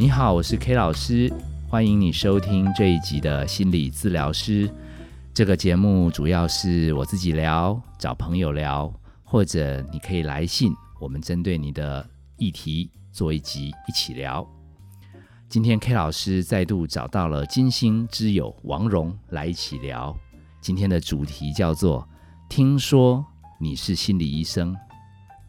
你好，我是 K 老师，欢迎你收听这一集的心理治疗师。这个节目主要是我自己聊，找朋友聊，或者你可以来信，我们针对你的议题做一集一起聊。今天 K 老师再度找到了金星之友王蓉来一起聊。今天的主题叫做“听说你是心理医生”，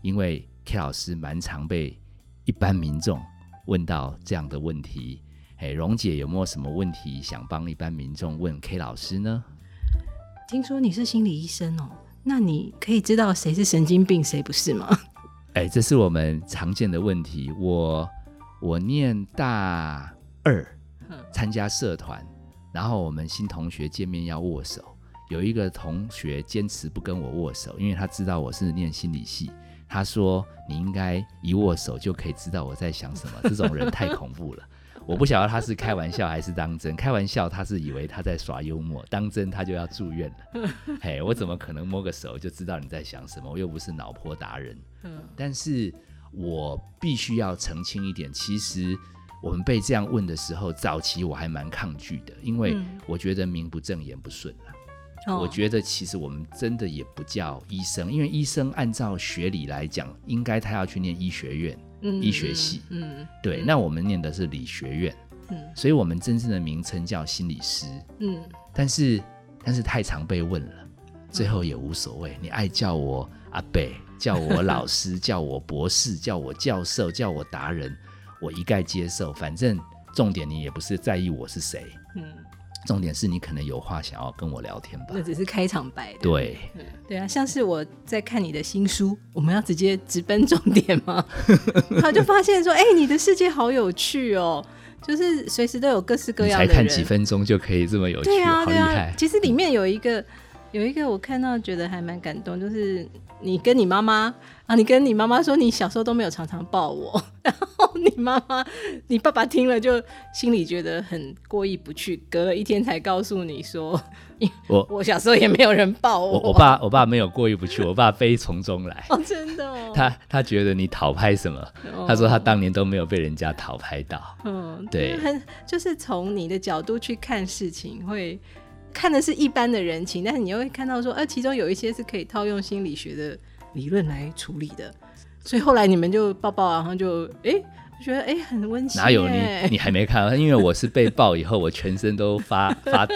因为 K 老师蛮常被一般民众。问到这样的问题，哎，蓉姐有没有什么问题想帮一般民众问 K 老师呢？听说你是心理医生哦，那你可以知道谁是神经病，谁不是吗？哎，这是我们常见的问题。我我念大二，参加社团，然后我们新同学见面要握手，有一个同学坚持不跟我握手，因为他知道我是念心理系。他说：“你应该一握手就可以知道我在想什么。” 这种人太恐怖了。我不晓得他是开玩笑还是当真。开玩笑，他是以为他在耍幽默；当真，他就要住院了。嘿，我怎么可能摸个手就知道你在想什么？我又不是脑波达人。嗯，但是我必须要澄清一点：其实我们被这样问的时候，早期我还蛮抗拒的，因为我觉得名不正言不顺了。我觉得其实我们真的也不叫医生，因为医生按照学理来讲，应该他要去念医学院、医学系。嗯，对。那我们念的是理学院，嗯，所以我们真正的名称叫心理师。嗯，但是但是太常被问了，最后也无所谓。你爱叫我阿贝，叫我老师，叫我博士，叫我教授，叫我达人，我一概接受。反正重点你也不是在意我是谁。嗯。重点是你可能有话想要跟我聊天吧？那只是开场白。对，对啊，像是我在看你的新书，我们要直接直奔重点吗？他就发现说：“哎，你的世界好有趣哦，就是随时都有各式各样的人。”才看几分钟就可以这么有趣，好厉害！其实里面有一个。有一个我看到觉得还蛮感动，就是你跟你妈妈啊，你跟你妈妈说你小时候都没有常常抱我，然后你妈妈、你爸爸听了就心里觉得很过意不去，隔了一天才告诉你说，我我小时候也没有人抱我。我爸我爸没有过意不去，我爸非从中来。哦，真的哦。他他觉得你讨拍什么？他说他当年都没有被人家讨拍到。嗯，对，很就是从你的角度去看事情会。看的是一般的人情，但是你又会看到说，呃，其中有一些是可以套用心理学的理论来处理的，所以后来你们就抱抱，然后就哎，觉得哎很温馨。哪有你？你还没看？因为我是被抱以后，我全身都发 发抖，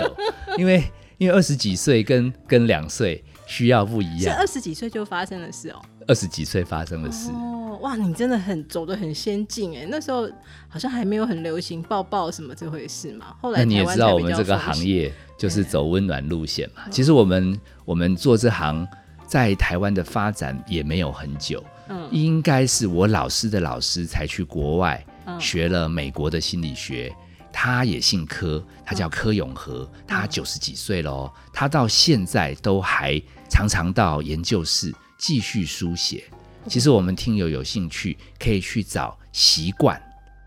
因为因为二十几岁跟跟两岁需要不一样。是二十几岁就发生的事哦。二十几岁发生的事。哦哇，你真的很走的很先进哎！那时候好像还没有很流行抱抱什么这回事嘛。后来那你也知道，我们这个行业就是走温暖路线嘛。其实我们我们做这行在台湾的发展也没有很久，嗯，应该是我老师的老师才去国外学了美国的心理学。他也姓柯，他叫柯永和，他九十几岁喽，他到现在都还常常到研究室继续书写。其实我们听友有兴趣，可以去找习惯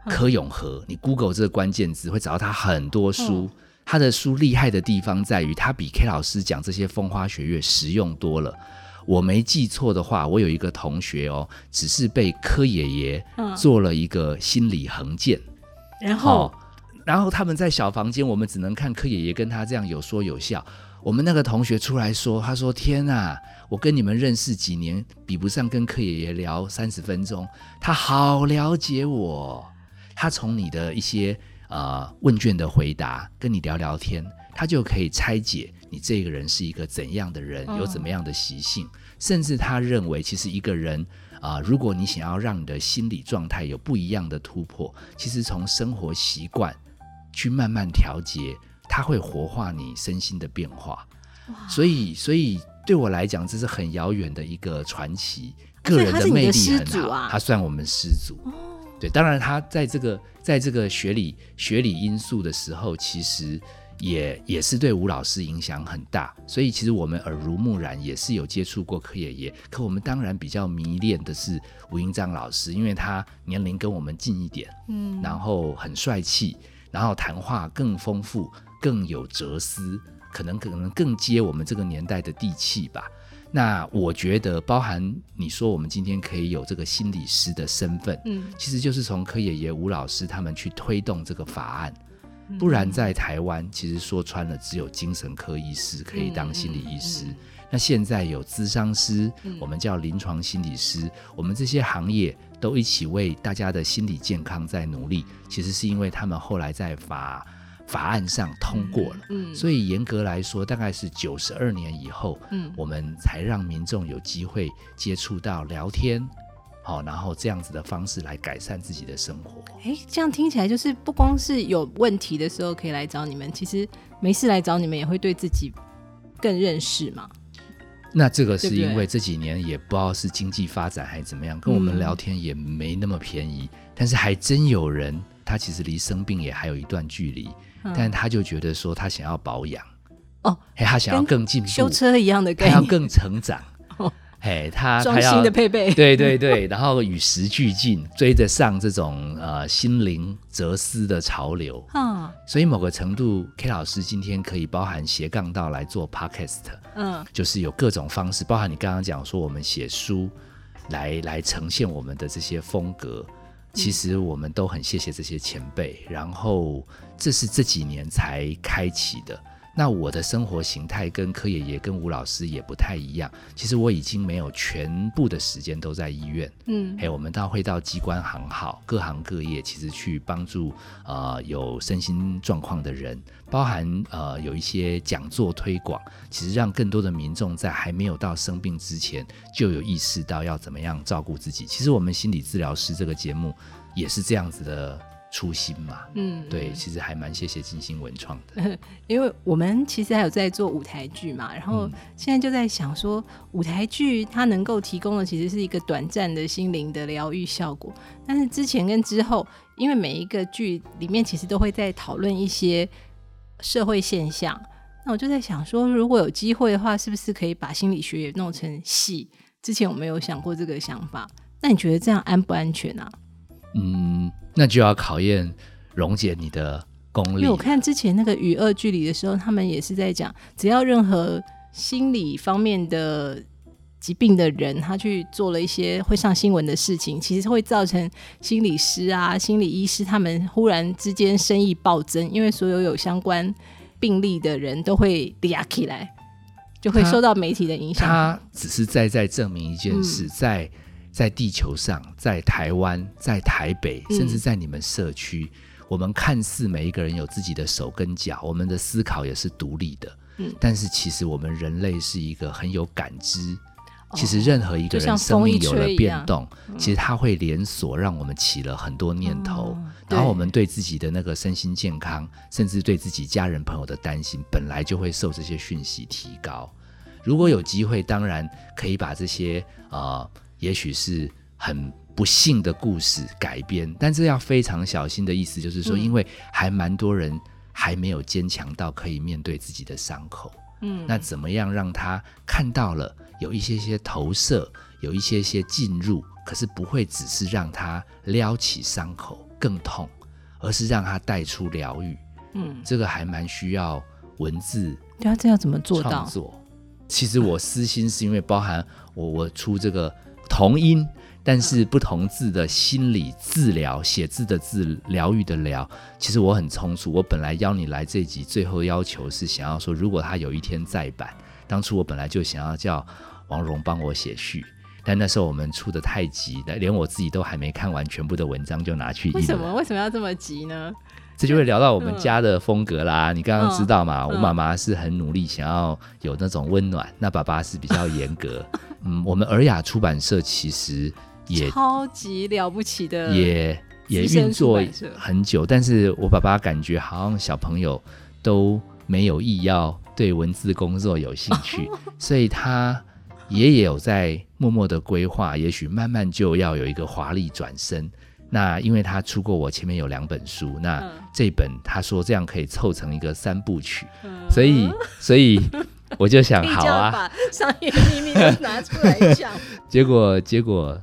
柯永和，你 Google 这个关键字会找到他很多书。他的书厉害的地方在于，他比 K 老师讲这些风花雪月实用多了。我没记错的话，我有一个同学哦，只是被柯爷爷做了一个心理横件，然后，然后他们在小房间，我们只能看柯爷爷跟他这样有说有笑。我们那个同学出来说：“他说天呐，我跟你们认识几年，比不上跟柯爷爷聊三十分钟。他好了解我，他从你的一些呃问卷的回答跟你聊聊天，他就可以拆解你这个人是一个怎样的人，有怎么样的习性。甚至他认为，其实一个人啊，如果你想要让你的心理状态有不一样的突破，其实从生活习惯去慢慢调节。”它会活化你身心的变化，所以，所以对我来讲，这是很遥远的一个传奇。个人的魅力很好，他算我们师祖。对，当然他在这个在这个学理学理因素的时候，其实也也是对吴老师影响很大。所以，其实我们耳濡目染，也是有接触过柯爷爷。可我们当然比较迷恋的是吴英章老师，因为他年龄跟我们近一点，嗯，然后很帅气，然后谈话更丰富。更有哲思，可能可能更接我们这个年代的地气吧。那我觉得，包含你说我们今天可以有这个心理师的身份，嗯，其实就是从柯爷爷、吴老师他们去推动这个法案。不然在台湾，其实说穿了，只有精神科医师可以当心理医师。那现在有咨商师，我们叫临床心理师，我们这些行业都一起为大家的心理健康在努力。其实是因为他们后来在法法案上通过了，嗯，所以严格来说，大概是九十二年以后，嗯，我们才让民众有机会接触到聊天。好，然后这样子的方式来改善自己的生活。哎，这样听起来就是不光是有问题的时候可以来找你们，其实没事来找你们也会对自己更认识嘛。那这个是因为这几年也不知道是经济发展还是怎么样，跟我们聊天也没那么便宜，但是还真有人他其实离生病也还有一段距离，但他就觉得说他想要保养。哦，哎，他想要更进步，修车一样的，他要更成长。嘿，他他要的配备，对对对，然后与时俱进，追得上这种呃心灵哲思的潮流。嗯，所以某个程度，K 老师今天可以包含斜杠道来做 Podcast，嗯，就是有各种方式，包含你刚刚讲说我们写书来来呈现我们的这些风格，其实我们都很谢谢这些前辈，然后这是这几年才开启的。那我的生活形态跟柯爷爷跟吴老师也不太一样。其实我已经没有全部的时间都在医院，嗯，还有我们到会到机关行号，各行各业，其实去帮助呃有身心状况的人，包含呃有一些讲座推广，其实让更多的民众在还没有到生病之前就有意识到要怎么样照顾自己。其实我们心理治疗师这个节目也是这样子的。初心嘛，嗯，对，其实还蛮谢谢金星文创的，因为我们其实还有在做舞台剧嘛，然后现在就在想说，舞台剧它能够提供的其实是一个短暂的心灵的疗愈效果，但是之前跟之后，因为每一个剧里面其实都会在讨论一些社会现象，那我就在想说，如果有机会的话，是不是可以把心理学也弄成戏？之前我没有想过这个想法，那你觉得这样安不安全啊？嗯，那就要考验溶解你的功力。因为我看之前那个《与恶距离》的时候，他们也是在讲，只要任何心理方面的疾病的人，他去做了一些会上新闻的事情，其实会造成心理师啊、心理医师他们忽然之间生意暴增，因为所有有相关病例的人都会嗲起来，就会受到媒体的影响。他只是在在证明一件事，在。在地球上，在台湾，在台北，甚至在你们社区，我们看似每一个人有自己的手跟脚，我们的思考也是独立的。嗯，但是其实我们人类是一个很有感知。其实任何一个人生命有了变动，其实它会连锁，让我们起了很多念头。然后我们对自己的那个身心健康，甚至对自己家人朋友的担心，本来就会受这些讯息提高。如果有机会，当然可以把这些呃。也许是很不幸的故事改编，但这要非常小心的意思就是说，因为还蛮多人还没有坚强到可以面对自己的伤口。嗯，那怎么样让他看到了有一些些投射，有一些些进入，可是不会只是让他撩起伤口更痛，而是让他带出疗愈。嗯，这个还蛮需要文字。对啊，这要怎么做到？其实我私心是因为包含我我出这个。同音，但是不同字的心理治疗，写字的字，疗愈的疗。其实我很匆促，我本来邀你来这集，最后要求是想要说，如果他有一天再版，当初我本来就想要叫王蓉帮我写序，但那时候我们出的太急，连我自己都还没看完全部的文章就拿去。为什么？为什么要这么急呢？这就会聊到我们家的风格啦。你刚刚知道嘛？我妈妈是很努力想要有那种温暖，那爸爸是比较严格。嗯，我们尔雅出版社其实也超级了不起的，也也运作很久。但是我爸爸感觉好像小朋友都没有意要对文字工作有兴趣，所以他爷爷有在默默的规划，也许慢慢就要有一个华丽转身。那因为他出过我前面有两本书，那这本他说这样可以凑成一个三部曲，所以所以我就想 好啊，把商业秘密都拿出来讲。结果结果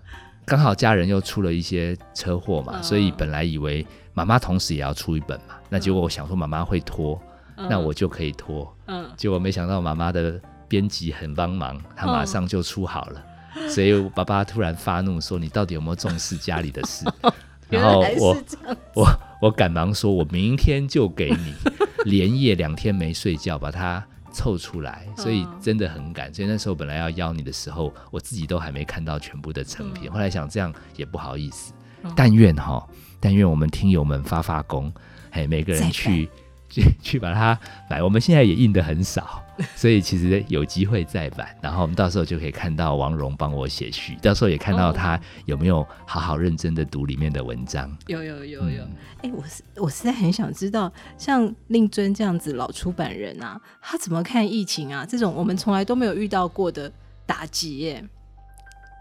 刚好家人又出了一些车祸嘛，所以本来以为妈妈同时也要出一本嘛，那结果我想说妈妈会拖，那我就可以拖，嗯，结果没想到妈妈的编辑很帮忙，她马上就出好了。所以我爸爸突然发怒说：“你到底有没有重视家里的事？” 然后我我我赶忙说：“我明天就给你，连夜两天没睡觉把它凑出来。”所以真的很赶。所以那时候本来要邀你的时候，我自己都还没看到全部的成品。后来想这样也不好意思，但愿哈，但愿我们听友们发发功，嘿，每个人去。去 去把它买，我们现在也印的很少，所以其实有机会再版，然后我们到时候就可以看到王蓉帮我写序，到时候也看到他有没有好好认真的读里面的文章。有有有有，哎，我是我实在很想知道，像令尊这样子老出版人啊，他怎么看疫情啊？这种我们从来都没有遇到过的打击耶，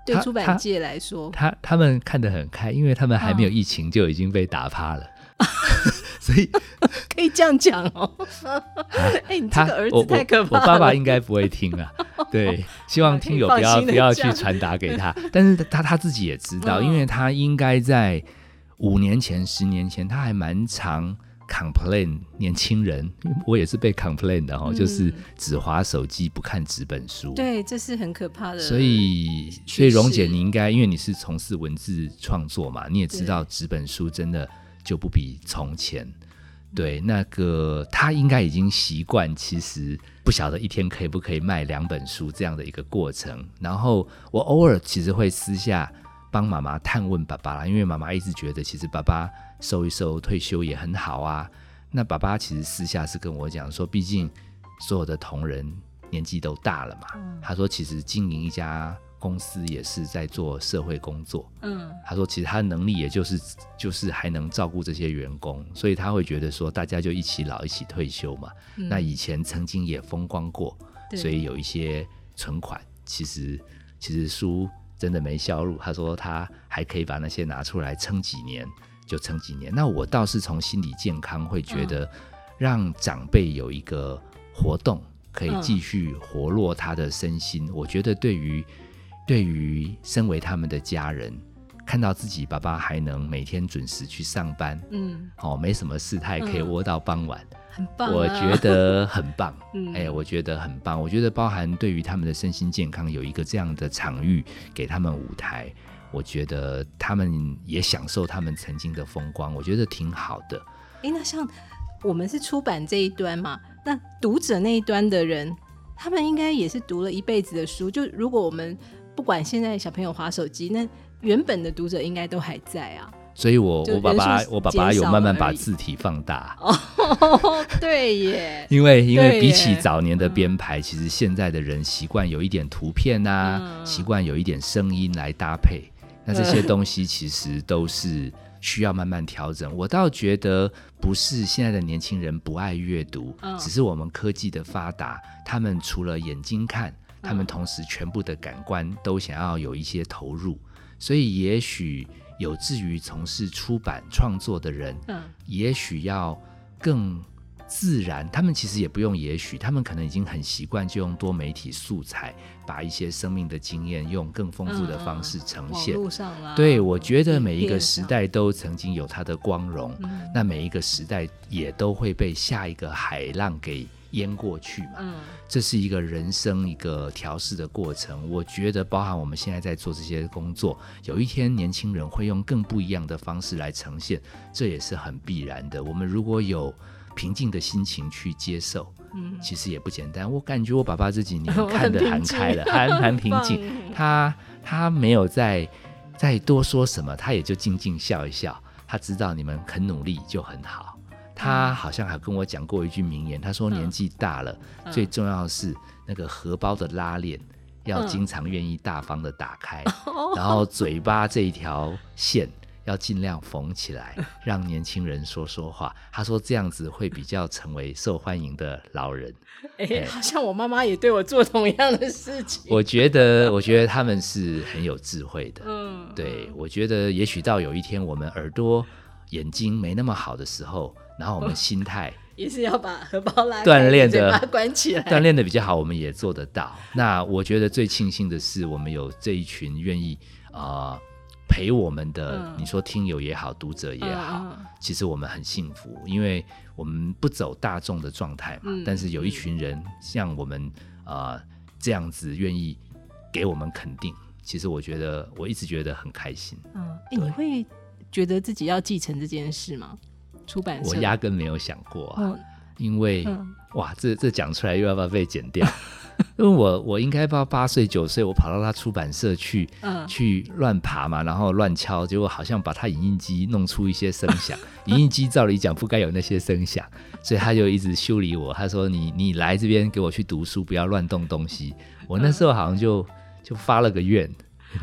对出版界来说，他他们看得很开，因为他们还没有疫情就已经被打趴了。所以 可以这样讲哦。哎，你这个儿子太可怕了。我爸爸应该不会听啊。对，希望听友不要不要去传达给他。但是他他自己也知道，因为他应该在五年前、十年前，他还蛮常 complain 年轻人。我也是被 complain 的哦，就是只划手机不看纸本书。对，这是很可怕的。所以，所以蓉姐，你应该因为你是从事文字创作嘛，你也知道纸本书真的。就不比从前，对那个他应该已经习惯，其实不晓得一天可以不可以卖两本书这样的一个过程。然后我偶尔其实会私下帮妈妈探问爸爸啦，因为妈妈一直觉得其实爸爸收一收退休也很好啊。那爸爸其实私下是跟我讲说，毕竟所有的同仁年纪都大了嘛，他说其实经营一家。公司也是在做社会工作，嗯，他说其实他的能力也就是就是还能照顾这些员工，所以他会觉得说大家就一起老一起退休嘛。那以前曾经也风光过，所以有一些存款，其实其实书真的没销路。他说他还可以把那些拿出来撑几年就撑几年。那我倒是从心理健康会觉得，让长辈有一个活动可以继续活络他的身心，我觉得对于。对于身为他们的家人，看到自己爸爸还能每天准时去上班，嗯，哦，没什么事，他也可以窝到傍晚，很棒，我觉得很棒，嗯，哎，我觉得很棒，我觉得包含对于他们的身心健康有一个这样的场域给他们舞台，我觉得他们也享受他们曾经的风光，我觉得挺好的。哎，那像我们是出版这一端嘛，那读者那一端的人，他们应该也是读了一辈子的书，就如果我们。不管现在小朋友划手机，那原本的读者应该都还在啊。所以，我我爸爸我爸爸有慢慢把字体放大。哦，对耶。因为因为比起早年的编排，其实现在的人习惯有一点图片啊，习惯有一点声音来搭配。那这些东西其实都是需要慢慢调整。我倒觉得不是现在的年轻人不爱阅读，只是我们科技的发达，他们除了眼睛看。他们同时全部的感官都想要有一些投入，所以也许有志于从事出版创作的人，嗯，也许要更自然。他们其实也不用，也许他们可能已经很习惯，就用多媒体素材，把一些生命的经验用更丰富的方式呈现。对，我觉得每一个时代都曾经有它的光荣，那每一个时代也都会被下一个海浪给。淹过去嘛，嗯，这是一个人生一个调试的过程。我觉得，包含我们现在在做这些工作，有一天年轻人会用更不一样的方式来呈现，这也是很必然的。我们如果有平静的心情去接受，嗯，其实也不简单。我感觉我爸爸这几年 看得很开了，很很平静。他他没有再再多说什么，他也就静静笑一笑。他知道你们肯努力就很好。他好像还跟我讲过一句名言，他说年纪大了，最重要是那个荷包的拉链要经常愿意大方的打开，然后嘴巴这一条线要尽量缝起来，让年轻人说说话。他说这样子会比较成为受欢迎的老人。哎，好像我妈妈也对我做同样的事情。我觉得，我觉得他们是很有智慧的。嗯，对，我觉得也许到有一天我们耳朵、眼睛没那么好的时候。然后我们心态 也是要把荷包拉锻炼的关起来，锻炼的比较好，我们也做得到。那我觉得最庆幸的是，我们有这一群愿意啊陪我们的，你说听友也好，读者也好，其实我们很幸福，因为我们不走大众的状态嘛。但是有一群人像我们啊这样子愿意给我们肯定，其实我觉得我一直觉得很开心。嗯，哎，你会觉得自己要继承这件事吗？出版社，我压根没有想过啊，因为哇，这这讲出来又要不要被剪掉？因为我我应该到八岁九岁，我跑到他出版社去，去乱爬嘛，然后乱敲，结果好像把他影印机弄出一些声响。影印机照理讲不该有那些声响，所以他就一直修理我。他说：“你你来这边给我去读书，不要乱动东西。”我那时候好像就就发了个愿：“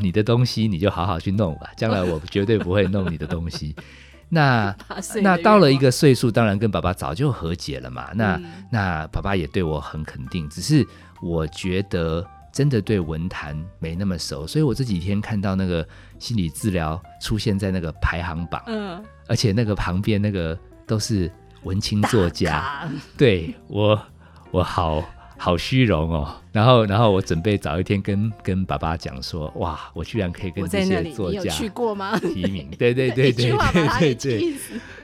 你的东西你就好好去弄吧，将来我绝对不会弄你的东西。”那那到了一个岁数，当然跟爸爸早就和解了嘛。那那爸爸也对我很肯定，只是。我觉得真的对文坛没那么熟，所以我这几天看到那个心理治疗出现在那个排行榜，嗯，而且那个旁边那个都是文青作家，对我我好好虚荣哦。然后然后我准备早一天跟跟爸爸讲说，哇，我居然可以跟这些作家去过吗？提名，对对对对对对对，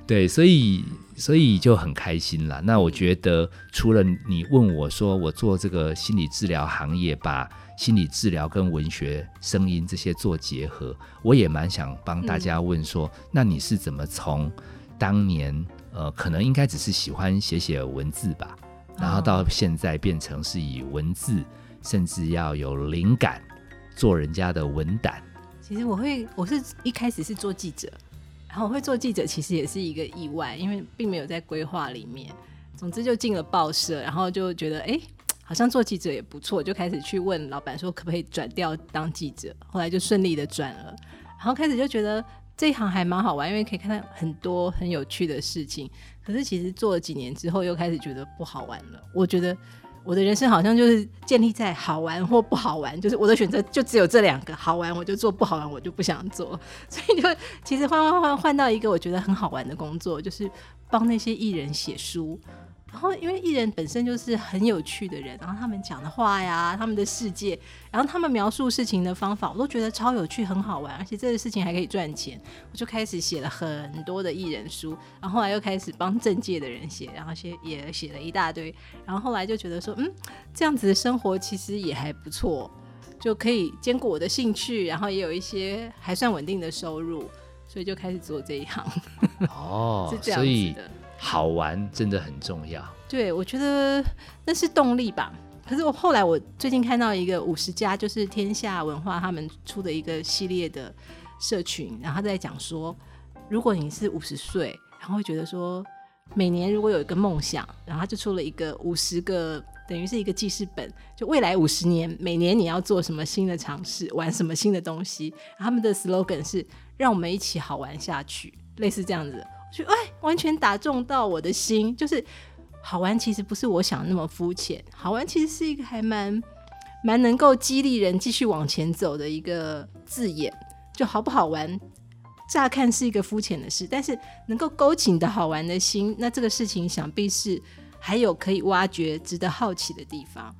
对，所以。所以就很开心了。那我觉得，除了你问我说，我做这个心理治疗行业，把心理治疗跟文学、声音这些做结合，我也蛮想帮大家问说，那你是怎么从当年呃，可能应该只是喜欢写写文字吧，然后到现在变成是以文字，甚至要有灵感做人家的文胆。其实我会，我是一开始是做记者。然后我会做记者，其实也是一个意外，因为并没有在规划里面。总之就进了报社，然后就觉得哎，好像做记者也不错，就开始去问老板说可不可以转调当记者。后来就顺利的转了，然后开始就觉得这一行还蛮好玩，因为可以看到很多很有趣的事情。可是其实做了几年之后，又开始觉得不好玩了。我觉得。我的人生好像就是建立在好玩或不好玩，就是我的选择就只有这两个，好玩我就做，不好玩我就不想做。所以就其实换换换换到一个我觉得很好玩的工作，就是帮那些艺人写书。然后，因为艺人本身就是很有趣的人，然后他们讲的话呀，他们的世界，然后他们描述事情的方法，我都觉得超有趣、很好玩，而且这个事情还可以赚钱。我就开始写了很多的艺人书，然后后来又开始帮政界的人写，然后写也写了一大堆。然后后来就觉得说，嗯，这样子的生活其实也还不错，就可以兼顾我的兴趣，然后也有一些还算稳定的收入，所以就开始做这一行。哦，是这样子的。好玩真的很重要，对我觉得那是动力吧。可是我后来我最近看到一个五十家，就是天下文化他们出的一个系列的社群，然后他在讲说，如果你是五十岁，然后会觉得说，每年如果有一个梦想，然后他就出了一个五十个，等于是一个记事本，就未来五十年每年你要做什么新的尝试，玩什么新的东西。他们的 slogan 是让我们一起好玩下去，类似这样子。就哎，完全打中到我的心，就是好玩。其实不是我想那么肤浅，好玩其实是一个还蛮蛮能够激励人继续往前走的一个字眼。就好不好玩，乍看是一个肤浅的事，但是能够勾起你的好玩的心，那这个事情想必是还有可以挖掘、值得好奇的地方。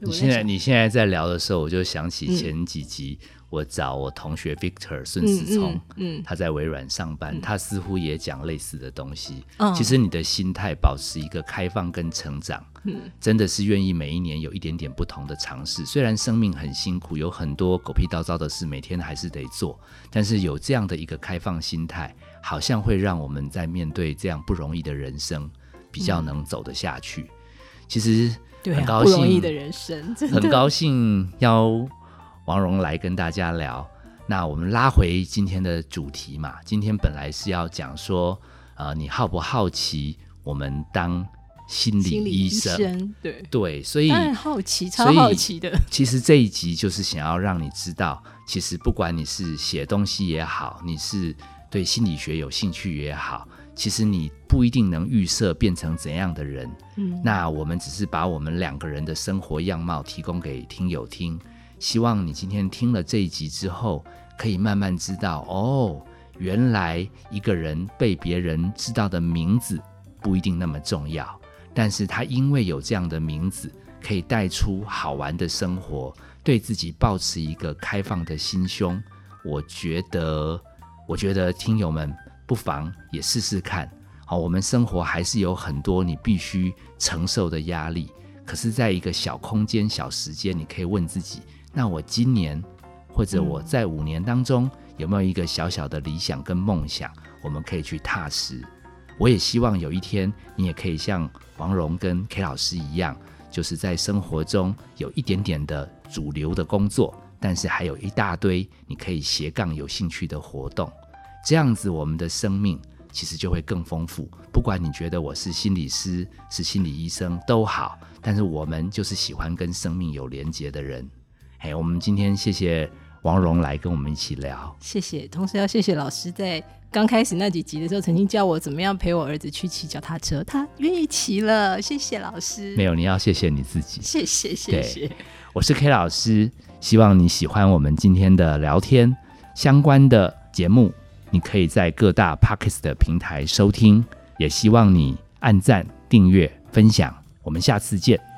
你现在你现在在聊的时候，我就想起前几集。我找我同学 Victor 孙思聪，嗯，他在微软上班，他似乎也讲类似的东西。其实你的心态保持一个开放跟成长，嗯，真的是愿意每一年有一点点不同的尝试。虽然生命很辛苦，有很多狗屁叨叨的事，每天还是得做，但是有这样的一个开放心态，好像会让我们在面对这样不容易的人生，比较能走得下去。其实很高兴，不容易的人生，很高兴邀。王蓉来跟大家聊，那我们拉回今天的主题嘛。今天本来是要讲说，呃，你好不好奇我们当心理医生？对对，所以好奇，超好奇的。其实这一集就是想要让你知道，其实不管你是写东西也好，你是对心理学有兴趣也好，其实你不一定能预设变成怎样的人。嗯，那我们只是把我们两个人的生活样貌提供给听友听。希望你今天听了这一集之后，可以慢慢知道哦，原来一个人被别人知道的名字不一定那么重要，但是他因为有这样的名字，可以带出好玩的生活，对自己保持一个开放的心胸。我觉得，我觉得听友们不妨也试试看。好，我们生活还是有很多你必须承受的压力。可是，在一个小空间、小时间，你可以问自己：那我今年或者我在五年当中，有没有一个小小的理想跟梦想，我们可以去踏实？我也希望有一天，你也可以像王蓉跟 K 老师一样，就是在生活中有一点点的主流的工作，但是还有一大堆你可以斜杠有兴趣的活动。这样子，我们的生命其实就会更丰富。不管你觉得我是心理师、是心理医生都好，但是我们就是喜欢跟生命有连结的人。哎，我们今天谢谢王蓉来跟我们一起聊，谢谢。同时要谢谢老师在。刚开始那几集的时候，曾经教我怎么样陪我儿子去骑脚踏车，他愿意骑了。谢谢老师。没有，你要谢谢你自己。谢谢谢谢。我是 K 老师，希望你喜欢我们今天的聊天相关的节目，你可以在各大 Pockets 的平台收听，也希望你按赞、订阅、分享。我们下次见。